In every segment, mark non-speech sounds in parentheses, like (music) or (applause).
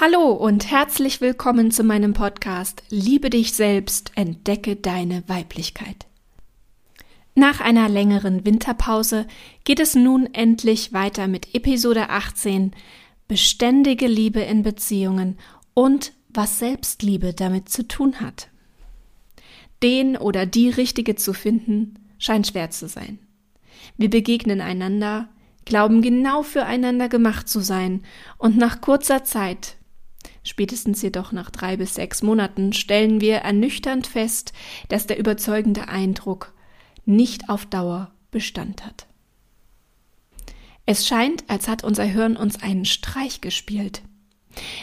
Hallo und herzlich willkommen zu meinem Podcast Liebe dich selbst, entdecke deine Weiblichkeit. Nach einer längeren Winterpause geht es nun endlich weiter mit Episode 18 Beständige Liebe in Beziehungen und was Selbstliebe damit zu tun hat. Den oder die Richtige zu finden, scheint schwer zu sein. Wir begegnen einander, glauben genau füreinander gemacht zu sein, und nach kurzer Zeit Spätestens jedoch nach drei bis sechs Monaten stellen wir ernüchternd fest, dass der überzeugende Eindruck nicht auf Dauer Bestand hat. Es scheint, als hat unser Hirn uns einen Streich gespielt.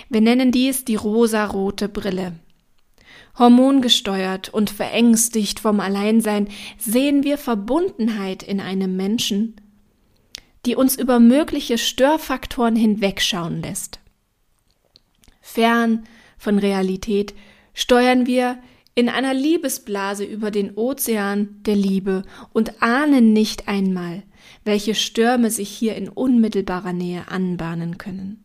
Wir nennen dies die rosarote Brille. Hormongesteuert und verängstigt vom Alleinsein sehen wir Verbundenheit in einem Menschen, die uns über mögliche Störfaktoren hinwegschauen lässt fern von Realität, steuern wir in einer Liebesblase über den Ozean der Liebe und ahnen nicht einmal, welche Stürme sich hier in unmittelbarer Nähe anbahnen können.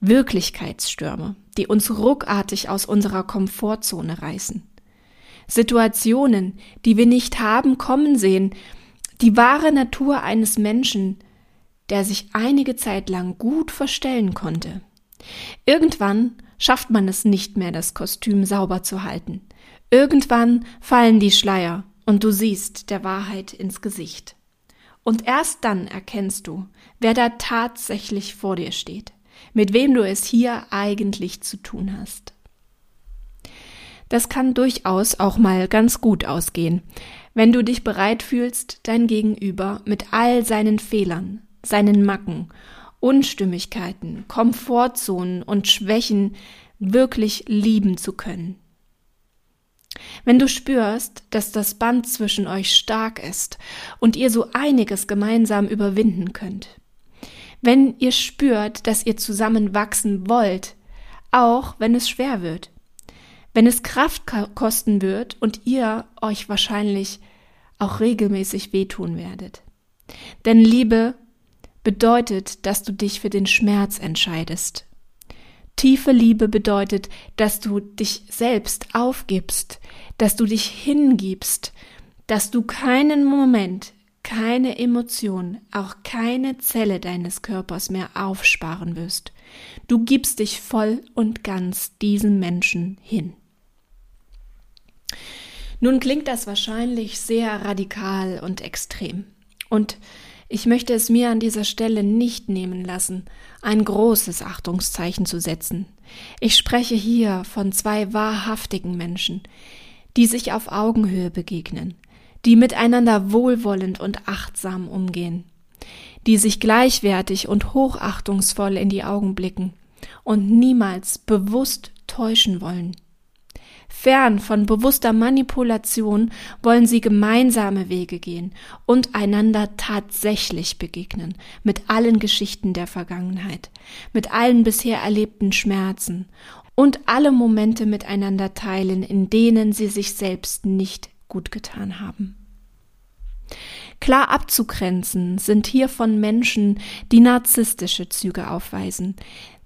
Wirklichkeitsstürme, die uns ruckartig aus unserer Komfortzone reißen. Situationen, die wir nicht haben kommen sehen, die wahre Natur eines Menschen, der sich einige Zeit lang gut verstellen konnte. Irgendwann schafft man es nicht mehr, das Kostüm sauber zu halten. Irgendwann fallen die Schleier und du siehst der Wahrheit ins Gesicht. Und erst dann erkennst du, wer da tatsächlich vor dir steht, mit wem du es hier eigentlich zu tun hast. Das kann durchaus auch mal ganz gut ausgehen, wenn du dich bereit fühlst, dein Gegenüber mit all seinen Fehlern, seinen Macken Unstimmigkeiten, Komfortzonen und Schwächen wirklich lieben zu können. Wenn du spürst, dass das Band zwischen euch stark ist und ihr so einiges gemeinsam überwinden könnt. Wenn ihr spürt, dass ihr zusammen wachsen wollt, auch wenn es schwer wird. Wenn es Kraft kosten wird und ihr euch wahrscheinlich auch regelmäßig wehtun werdet. Denn Liebe bedeutet, dass du dich für den Schmerz entscheidest. Tiefe Liebe bedeutet, dass du dich selbst aufgibst, dass du dich hingibst, dass du keinen Moment, keine Emotion, auch keine Zelle deines Körpers mehr aufsparen wirst. Du gibst dich voll und ganz diesem Menschen hin. Nun klingt das wahrscheinlich sehr radikal und extrem. Und ich möchte es mir an dieser Stelle nicht nehmen lassen, ein großes Achtungszeichen zu setzen. Ich spreche hier von zwei wahrhaftigen Menschen, die sich auf Augenhöhe begegnen, die miteinander wohlwollend und achtsam umgehen, die sich gleichwertig und hochachtungsvoll in die Augen blicken und niemals bewusst täuschen wollen. Fern von bewusster Manipulation wollen sie gemeinsame Wege gehen und einander tatsächlich begegnen, mit allen Geschichten der Vergangenheit, mit allen bisher erlebten Schmerzen und alle Momente miteinander teilen, in denen sie sich selbst nicht gut getan haben. Klar abzugrenzen sind hier von Menschen, die narzisstische Züge aufweisen,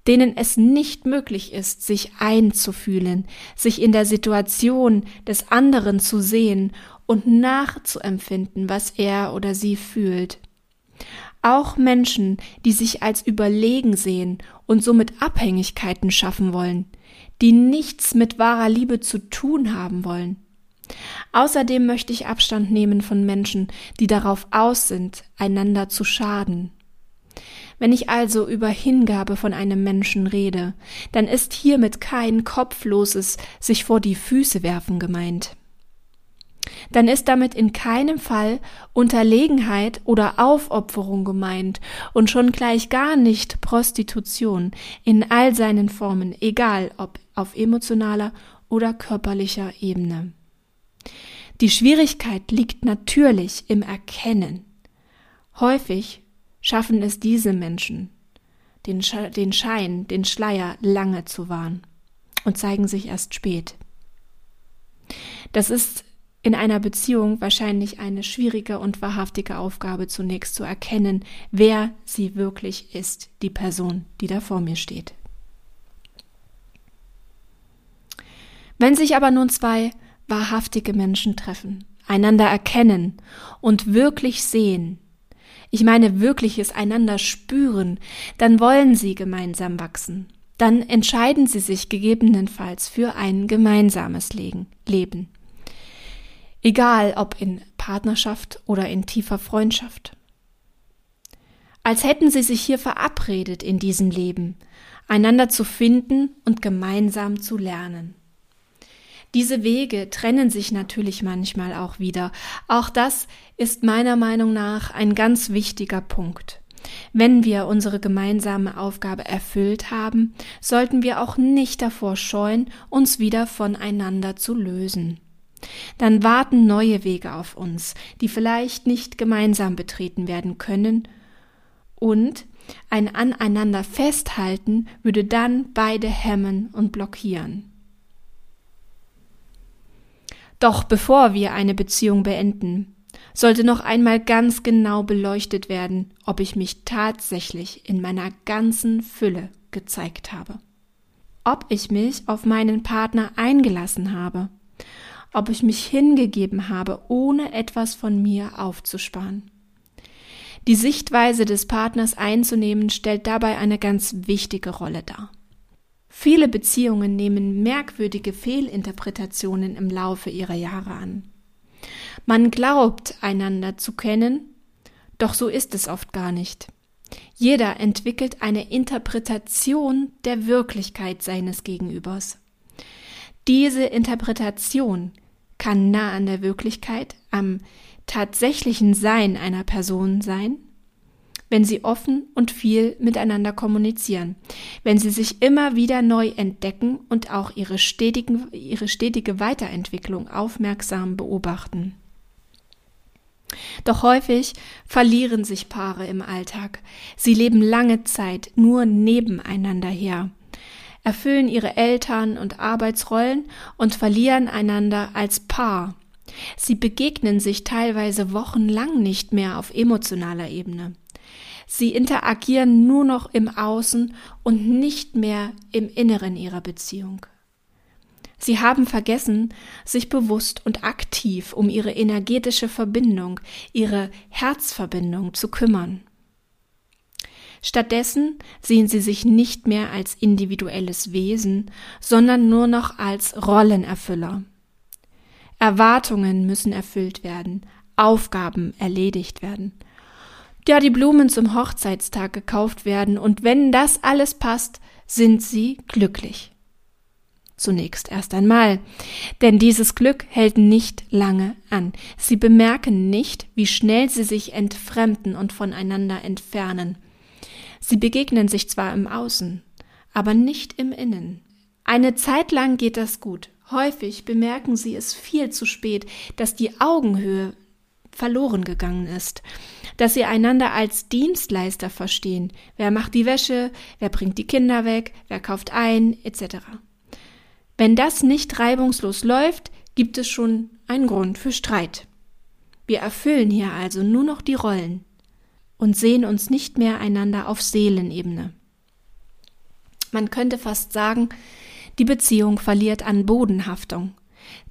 denen es nicht möglich ist, sich einzufühlen, sich in der Situation des anderen zu sehen und nachzuempfinden, was er oder sie fühlt. Auch Menschen, die sich als überlegen sehen und somit Abhängigkeiten schaffen wollen, die nichts mit wahrer Liebe zu tun haben wollen. Außerdem möchte ich Abstand nehmen von Menschen, die darauf aus sind, einander zu schaden. Wenn ich also über Hingabe von einem Menschen rede, dann ist hiermit kein kopfloses sich vor die Füße werfen gemeint. Dann ist damit in keinem Fall Unterlegenheit oder Aufopferung gemeint und schon gleich gar nicht Prostitution in all seinen Formen, egal ob auf emotionaler oder körperlicher Ebene. Die Schwierigkeit liegt natürlich im Erkennen. Häufig schaffen es diese Menschen, den, Sche den Schein, den Schleier lange zu wahren und zeigen sich erst spät. Das ist in einer Beziehung wahrscheinlich eine schwierige und wahrhaftige Aufgabe zunächst zu erkennen, wer sie wirklich ist, die Person, die da vor mir steht. Wenn sich aber nun zwei wahrhaftige Menschen treffen, einander erkennen und wirklich sehen, ich meine wirkliches einander spüren, dann wollen sie gemeinsam wachsen. Dann entscheiden sie sich gegebenenfalls für ein gemeinsames Leben. Egal ob in Partnerschaft oder in tiefer Freundschaft. Als hätten sie sich hier verabredet in diesem Leben, einander zu finden und gemeinsam zu lernen. Diese Wege trennen sich natürlich manchmal auch wieder. Auch das ist meiner Meinung nach ein ganz wichtiger Punkt. Wenn wir unsere gemeinsame Aufgabe erfüllt haben, sollten wir auch nicht davor scheuen, uns wieder voneinander zu lösen. Dann warten neue Wege auf uns, die vielleicht nicht gemeinsam betreten werden können, und ein Aneinander festhalten würde dann beide hemmen und blockieren. Doch bevor wir eine Beziehung beenden, sollte noch einmal ganz genau beleuchtet werden, ob ich mich tatsächlich in meiner ganzen Fülle gezeigt habe. Ob ich mich auf meinen Partner eingelassen habe, ob ich mich hingegeben habe, ohne etwas von mir aufzusparen. Die Sichtweise des Partners einzunehmen stellt dabei eine ganz wichtige Rolle dar. Viele Beziehungen nehmen merkwürdige Fehlinterpretationen im Laufe ihrer Jahre an. Man glaubt, einander zu kennen, doch so ist es oft gar nicht. Jeder entwickelt eine Interpretation der Wirklichkeit seines Gegenübers. Diese Interpretation kann nah an der Wirklichkeit, am tatsächlichen Sein einer Person sein wenn sie offen und viel miteinander kommunizieren, wenn sie sich immer wieder neu entdecken und auch ihre, stetigen, ihre stetige Weiterentwicklung aufmerksam beobachten. Doch häufig verlieren sich Paare im Alltag. Sie leben lange Zeit nur nebeneinander her, erfüllen ihre Eltern- und Arbeitsrollen und verlieren einander als Paar. Sie begegnen sich teilweise wochenlang nicht mehr auf emotionaler Ebene. Sie interagieren nur noch im Außen und nicht mehr im Inneren ihrer Beziehung. Sie haben vergessen, sich bewusst und aktiv um ihre energetische Verbindung, ihre Herzverbindung zu kümmern. Stattdessen sehen sie sich nicht mehr als individuelles Wesen, sondern nur noch als Rollenerfüller. Erwartungen müssen erfüllt werden, Aufgaben erledigt werden, ja die Blumen zum Hochzeitstag gekauft werden, und wenn das alles passt, sind sie glücklich. Zunächst erst einmal, denn dieses Glück hält nicht lange an. Sie bemerken nicht, wie schnell sie sich entfremden und voneinander entfernen. Sie begegnen sich zwar im Außen, aber nicht im Innen. Eine Zeit lang geht das gut. Häufig bemerken sie es viel zu spät, dass die Augenhöhe verloren gegangen ist, dass sie einander als Dienstleister verstehen. Wer macht die Wäsche, wer bringt die Kinder weg, wer kauft ein, etc. Wenn das nicht reibungslos läuft, gibt es schon einen Grund für Streit. Wir erfüllen hier also nur noch die Rollen und sehen uns nicht mehr einander auf Seelenebene. Man könnte fast sagen, die Beziehung verliert an Bodenhaftung.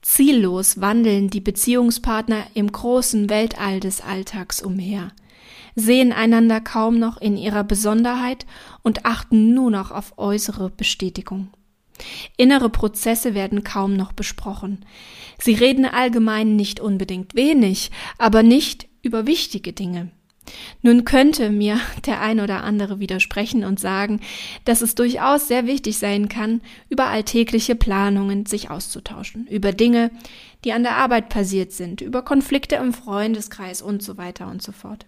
Ziellos wandeln die Beziehungspartner im großen Weltall des Alltags umher, sehen einander kaum noch in ihrer Besonderheit und achten nur noch auf äußere Bestätigung. Innere Prozesse werden kaum noch besprochen. Sie reden allgemein nicht unbedingt wenig, aber nicht über wichtige Dinge. Nun könnte mir (laughs) der ein oder andere widersprechen und sagen, dass es durchaus sehr wichtig sein kann, über alltägliche Planungen sich auszutauschen, über Dinge, die an der Arbeit passiert sind, über Konflikte im Freundeskreis und so weiter und so fort.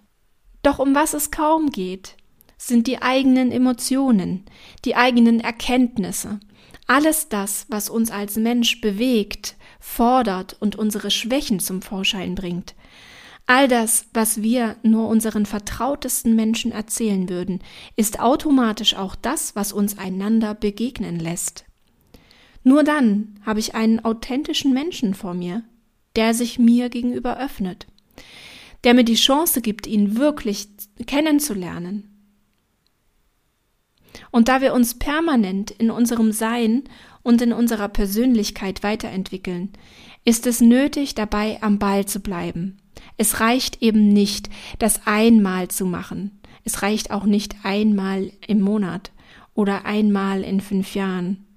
Doch um was es kaum geht, sind die eigenen Emotionen, die eigenen Erkenntnisse, alles das, was uns als Mensch bewegt, fordert und unsere Schwächen zum Vorschein bringt, All das, was wir nur unseren vertrautesten Menschen erzählen würden, ist automatisch auch das, was uns einander begegnen lässt. Nur dann habe ich einen authentischen Menschen vor mir, der sich mir gegenüber öffnet, der mir die Chance gibt, ihn wirklich kennenzulernen. Und da wir uns permanent in unserem Sein und in unserer Persönlichkeit weiterentwickeln, ist es nötig, dabei am Ball zu bleiben. Es reicht eben nicht, das einmal zu machen. Es reicht auch nicht einmal im Monat oder einmal in fünf Jahren.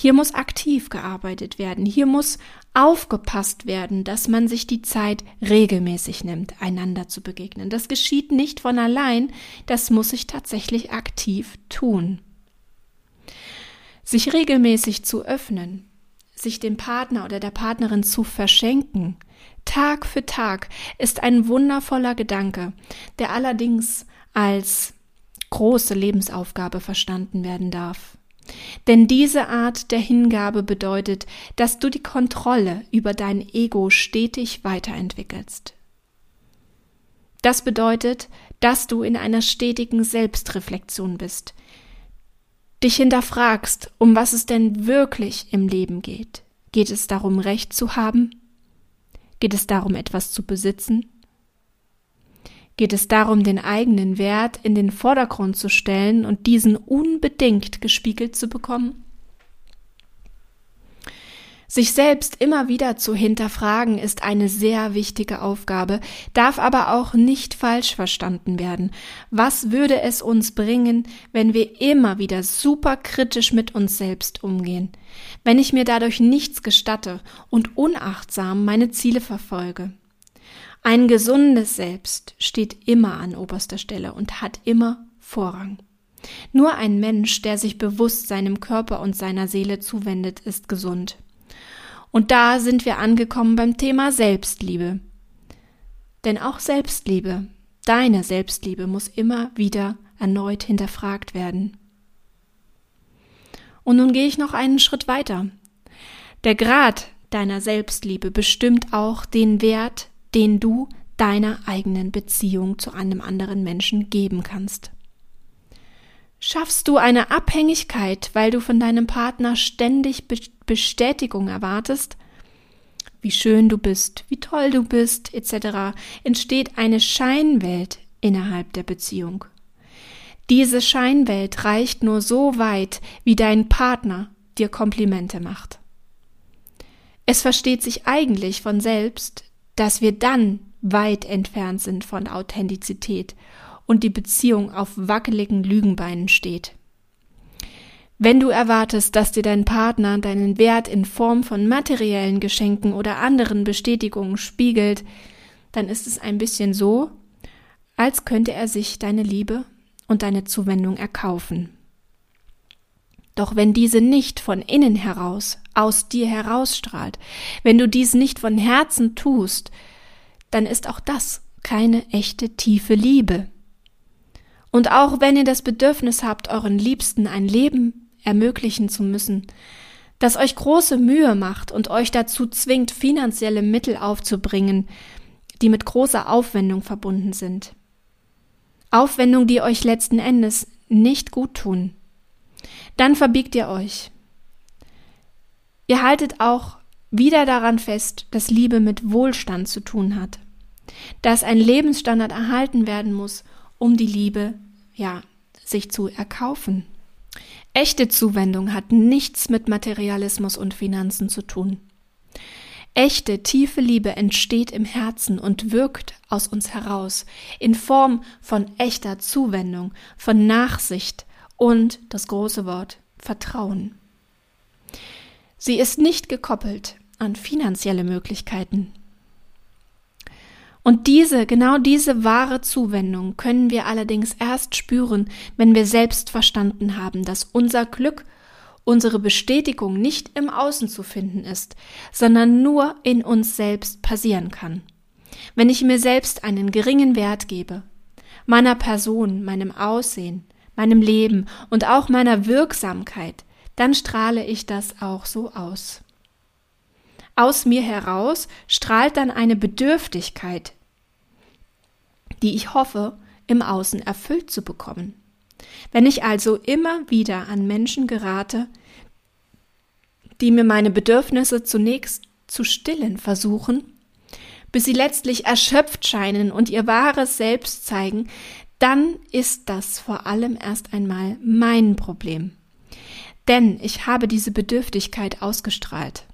Hier muss aktiv gearbeitet werden. Hier muss aufgepasst werden, dass man sich die Zeit regelmäßig nimmt, einander zu begegnen. Das geschieht nicht von allein, das muss sich tatsächlich aktiv tun. Sich regelmäßig zu öffnen, sich dem Partner oder der Partnerin zu verschenken, Tag für Tag, ist ein wundervoller Gedanke, der allerdings als große Lebensaufgabe verstanden werden darf. Denn diese Art der Hingabe bedeutet, dass du die Kontrolle über dein Ego stetig weiterentwickelst. Das bedeutet, dass du in einer stetigen Selbstreflexion bist, dich hinterfragst, um was es denn wirklich im Leben geht. Geht es darum, Recht zu haben? Geht es darum, etwas zu besitzen? geht es darum, den eigenen Wert in den Vordergrund zu stellen und diesen unbedingt gespiegelt zu bekommen? Sich selbst immer wieder zu hinterfragen ist eine sehr wichtige Aufgabe, darf aber auch nicht falsch verstanden werden. Was würde es uns bringen, wenn wir immer wieder super kritisch mit uns selbst umgehen? Wenn ich mir dadurch nichts gestatte und unachtsam meine Ziele verfolge? Ein gesundes Selbst steht immer an oberster Stelle und hat immer Vorrang. Nur ein Mensch, der sich bewusst seinem Körper und seiner Seele zuwendet, ist gesund. Und da sind wir angekommen beim Thema Selbstliebe. Denn auch Selbstliebe, deine Selbstliebe muss immer wieder erneut hinterfragt werden. Und nun gehe ich noch einen Schritt weiter. Der Grad deiner Selbstliebe bestimmt auch den Wert, den du deiner eigenen Beziehung zu einem anderen Menschen geben kannst. Schaffst du eine Abhängigkeit, weil du von deinem Partner ständig Be Bestätigung erwartest? Wie schön du bist, wie toll du bist, etc. entsteht eine Scheinwelt innerhalb der Beziehung. Diese Scheinwelt reicht nur so weit, wie dein Partner dir Komplimente macht. Es versteht sich eigentlich von selbst, dass wir dann weit entfernt sind von Authentizität und die Beziehung auf wackeligen Lügenbeinen steht. Wenn du erwartest, dass dir dein Partner deinen Wert in Form von materiellen Geschenken oder anderen Bestätigungen spiegelt, dann ist es ein bisschen so, als könnte er sich deine Liebe und deine Zuwendung erkaufen. Doch wenn diese nicht von innen heraus aus dir herausstrahlt, wenn du dies nicht von Herzen tust, dann ist auch das keine echte tiefe Liebe. Und auch wenn ihr das Bedürfnis habt, euren Liebsten ein Leben ermöglichen zu müssen, das euch große Mühe macht und euch dazu zwingt, finanzielle Mittel aufzubringen, die mit großer Aufwendung verbunden sind. Aufwendung, die euch letzten Endes nicht gut tun dann verbiegt ihr euch. Ihr haltet auch wieder daran fest, dass Liebe mit Wohlstand zu tun hat, dass ein Lebensstandard erhalten werden muss, um die Liebe, ja, sich zu erkaufen. Echte Zuwendung hat nichts mit Materialismus und Finanzen zu tun. Echte, tiefe Liebe entsteht im Herzen und wirkt aus uns heraus in Form von echter Zuwendung, von Nachsicht, und das große Wort Vertrauen. Sie ist nicht gekoppelt an finanzielle Möglichkeiten. Und diese, genau diese wahre Zuwendung können wir allerdings erst spüren, wenn wir selbst verstanden haben, dass unser Glück, unsere Bestätigung nicht im Außen zu finden ist, sondern nur in uns selbst passieren kann. Wenn ich mir selbst einen geringen Wert gebe, meiner Person, meinem Aussehen, meinem Leben und auch meiner Wirksamkeit, dann strahle ich das auch so aus. Aus mir heraus strahlt dann eine Bedürftigkeit, die ich hoffe, im Außen erfüllt zu bekommen. Wenn ich also immer wieder an Menschen gerate, die mir meine Bedürfnisse zunächst zu stillen versuchen, bis sie letztlich erschöpft scheinen und ihr wahres Selbst zeigen, dann ist das vor allem erst einmal mein Problem. Denn ich habe diese Bedürftigkeit ausgestrahlt.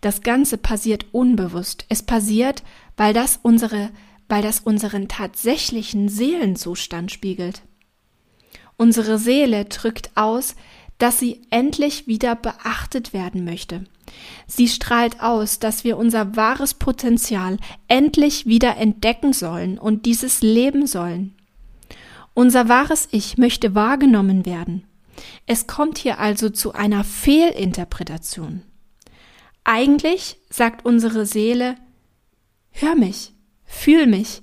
Das Ganze passiert unbewusst. Es passiert, weil das unsere, weil das unseren tatsächlichen Seelenzustand spiegelt. Unsere Seele drückt aus, dass sie endlich wieder beachtet werden möchte. Sie strahlt aus, dass wir unser wahres Potenzial endlich wieder entdecken sollen und dieses leben sollen. Unser wahres Ich möchte wahrgenommen werden. Es kommt hier also zu einer Fehlinterpretation. Eigentlich sagt unsere Seele, hör mich, fühl mich.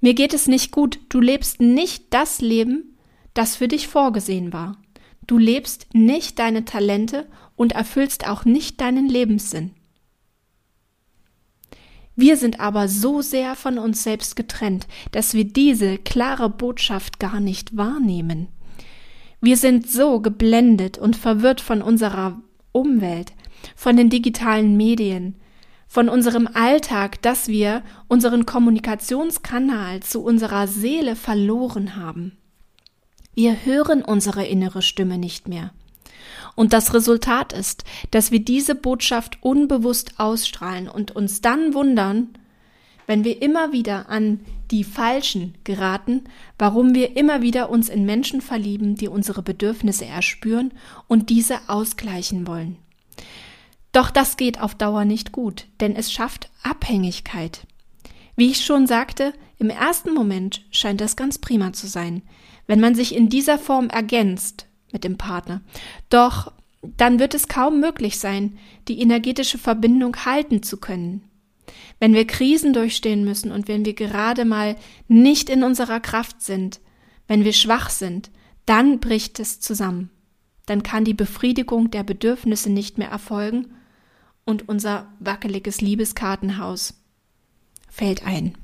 Mir geht es nicht gut, du lebst nicht das Leben, das für dich vorgesehen war. Du lebst nicht deine Talente und erfüllst auch nicht deinen Lebenssinn. Wir sind aber so sehr von uns selbst getrennt, dass wir diese klare Botschaft gar nicht wahrnehmen. Wir sind so geblendet und verwirrt von unserer Umwelt, von den digitalen Medien, von unserem Alltag, dass wir unseren Kommunikationskanal zu unserer Seele verloren haben. Wir hören unsere innere Stimme nicht mehr. Und das Resultat ist, dass wir diese Botschaft unbewusst ausstrahlen und uns dann wundern, wenn wir immer wieder an die Falschen geraten, warum wir immer wieder uns in Menschen verlieben, die unsere Bedürfnisse erspüren und diese ausgleichen wollen. Doch das geht auf Dauer nicht gut, denn es schafft Abhängigkeit. Wie ich schon sagte, im ersten Moment scheint das ganz prima zu sein wenn man sich in dieser Form ergänzt mit dem Partner. Doch dann wird es kaum möglich sein, die energetische Verbindung halten zu können. Wenn wir Krisen durchstehen müssen und wenn wir gerade mal nicht in unserer Kraft sind, wenn wir schwach sind, dann bricht es zusammen. Dann kann die Befriedigung der Bedürfnisse nicht mehr erfolgen und unser wackeliges Liebeskartenhaus fällt ein.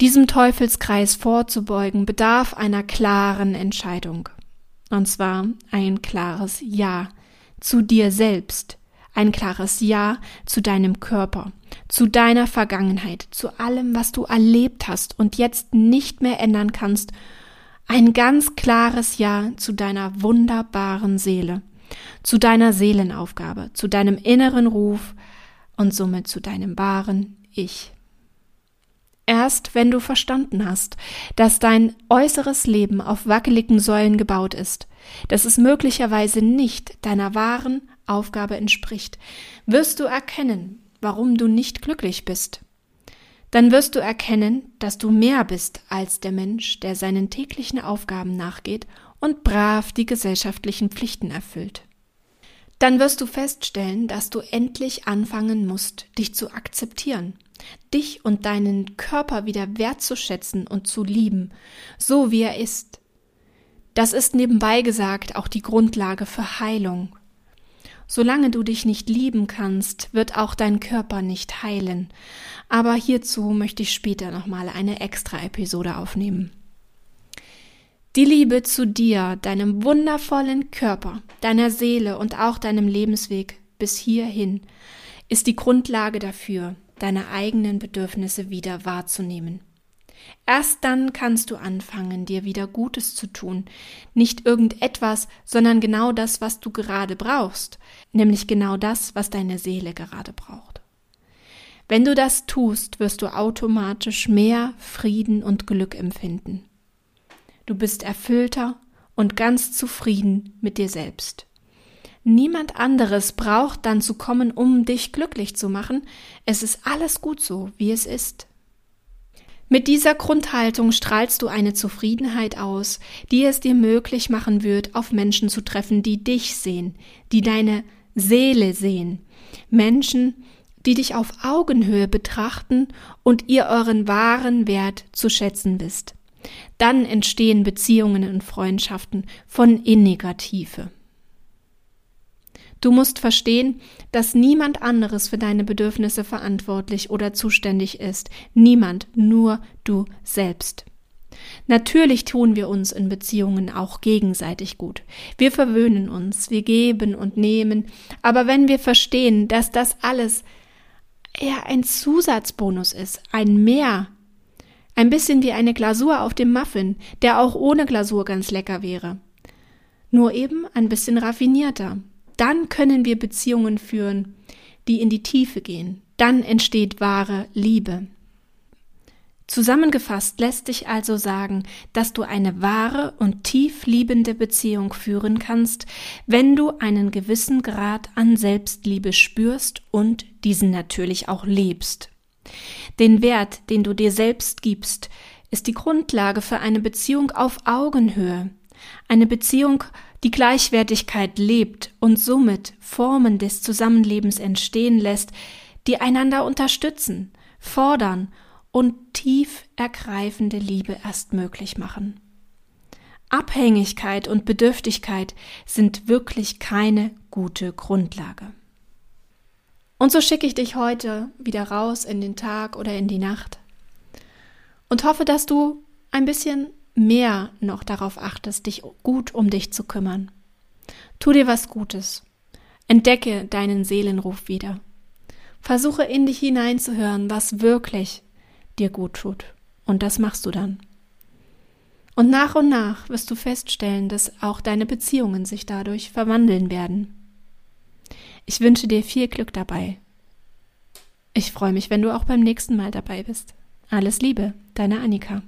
Diesem Teufelskreis vorzubeugen bedarf einer klaren Entscheidung. Und zwar ein klares Ja zu dir selbst, ein klares Ja zu deinem Körper, zu deiner Vergangenheit, zu allem, was du erlebt hast und jetzt nicht mehr ändern kannst, ein ganz klares Ja zu deiner wunderbaren Seele, zu deiner Seelenaufgabe, zu deinem inneren Ruf und somit zu deinem wahren Ich. Erst wenn du verstanden hast, dass dein äußeres Leben auf wackeligen Säulen gebaut ist, dass es möglicherweise nicht deiner wahren Aufgabe entspricht, wirst du erkennen, warum du nicht glücklich bist. Dann wirst du erkennen, dass du mehr bist als der Mensch, der seinen täglichen Aufgaben nachgeht und brav die gesellschaftlichen Pflichten erfüllt. Dann wirst du feststellen, dass du endlich anfangen musst, dich zu akzeptieren dich und deinen Körper wieder wertzuschätzen und zu lieben, so wie er ist. Das ist nebenbei gesagt auch die Grundlage für Heilung. Solange du dich nicht lieben kannst, wird auch dein Körper nicht heilen. Aber hierzu möchte ich später nochmal eine extra Episode aufnehmen. Die Liebe zu dir, deinem wundervollen Körper, deiner Seele und auch deinem Lebensweg bis hierhin ist die Grundlage dafür, deine eigenen Bedürfnisse wieder wahrzunehmen. Erst dann kannst du anfangen, dir wieder Gutes zu tun, nicht irgendetwas, sondern genau das, was du gerade brauchst, nämlich genau das, was deine Seele gerade braucht. Wenn du das tust, wirst du automatisch mehr Frieden und Glück empfinden. Du bist erfüllter und ganz zufrieden mit dir selbst. Niemand anderes braucht dann zu kommen, um dich glücklich zu machen. Es ist alles gut so, wie es ist. Mit dieser Grundhaltung strahlst du eine Zufriedenheit aus, die es dir möglich machen wird, auf Menschen zu treffen, die dich sehen, die deine Seele sehen. Menschen, die dich auf Augenhöhe betrachten und ihr euren wahren Wert zu schätzen wisst. Dann entstehen Beziehungen und Freundschaften von inniger Tiefe. Du musst verstehen, dass niemand anderes für deine Bedürfnisse verantwortlich oder zuständig ist. Niemand, nur du selbst. Natürlich tun wir uns in Beziehungen auch gegenseitig gut. Wir verwöhnen uns, wir geben und nehmen, aber wenn wir verstehen, dass das alles eher ein Zusatzbonus ist, ein Mehr, ein bisschen wie eine Glasur auf dem Muffin, der auch ohne Glasur ganz lecker wäre, nur eben ein bisschen raffinierter. Dann können wir Beziehungen führen, die in die Tiefe gehen. Dann entsteht wahre Liebe. Zusammengefasst lässt sich also sagen, dass du eine wahre und tief liebende Beziehung führen kannst, wenn du einen gewissen Grad an Selbstliebe spürst und diesen natürlich auch lebst. Den Wert, den du dir selbst gibst, ist die Grundlage für eine Beziehung auf Augenhöhe, eine Beziehung, die Gleichwertigkeit lebt und somit Formen des Zusammenlebens entstehen lässt, die einander unterstützen, fordern und tief ergreifende Liebe erst möglich machen. Abhängigkeit und Bedürftigkeit sind wirklich keine gute Grundlage. Und so schicke ich dich heute wieder raus in den Tag oder in die Nacht und hoffe, dass du ein bisschen mehr noch darauf achtest, dich gut um dich zu kümmern. Tu dir was Gutes. Entdecke deinen Seelenruf wieder. Versuche in dich hineinzuhören, was wirklich dir gut tut. Und das machst du dann. Und nach und nach wirst du feststellen, dass auch deine Beziehungen sich dadurch verwandeln werden. Ich wünsche dir viel Glück dabei. Ich freue mich, wenn du auch beim nächsten Mal dabei bist. Alles Liebe, deine Annika.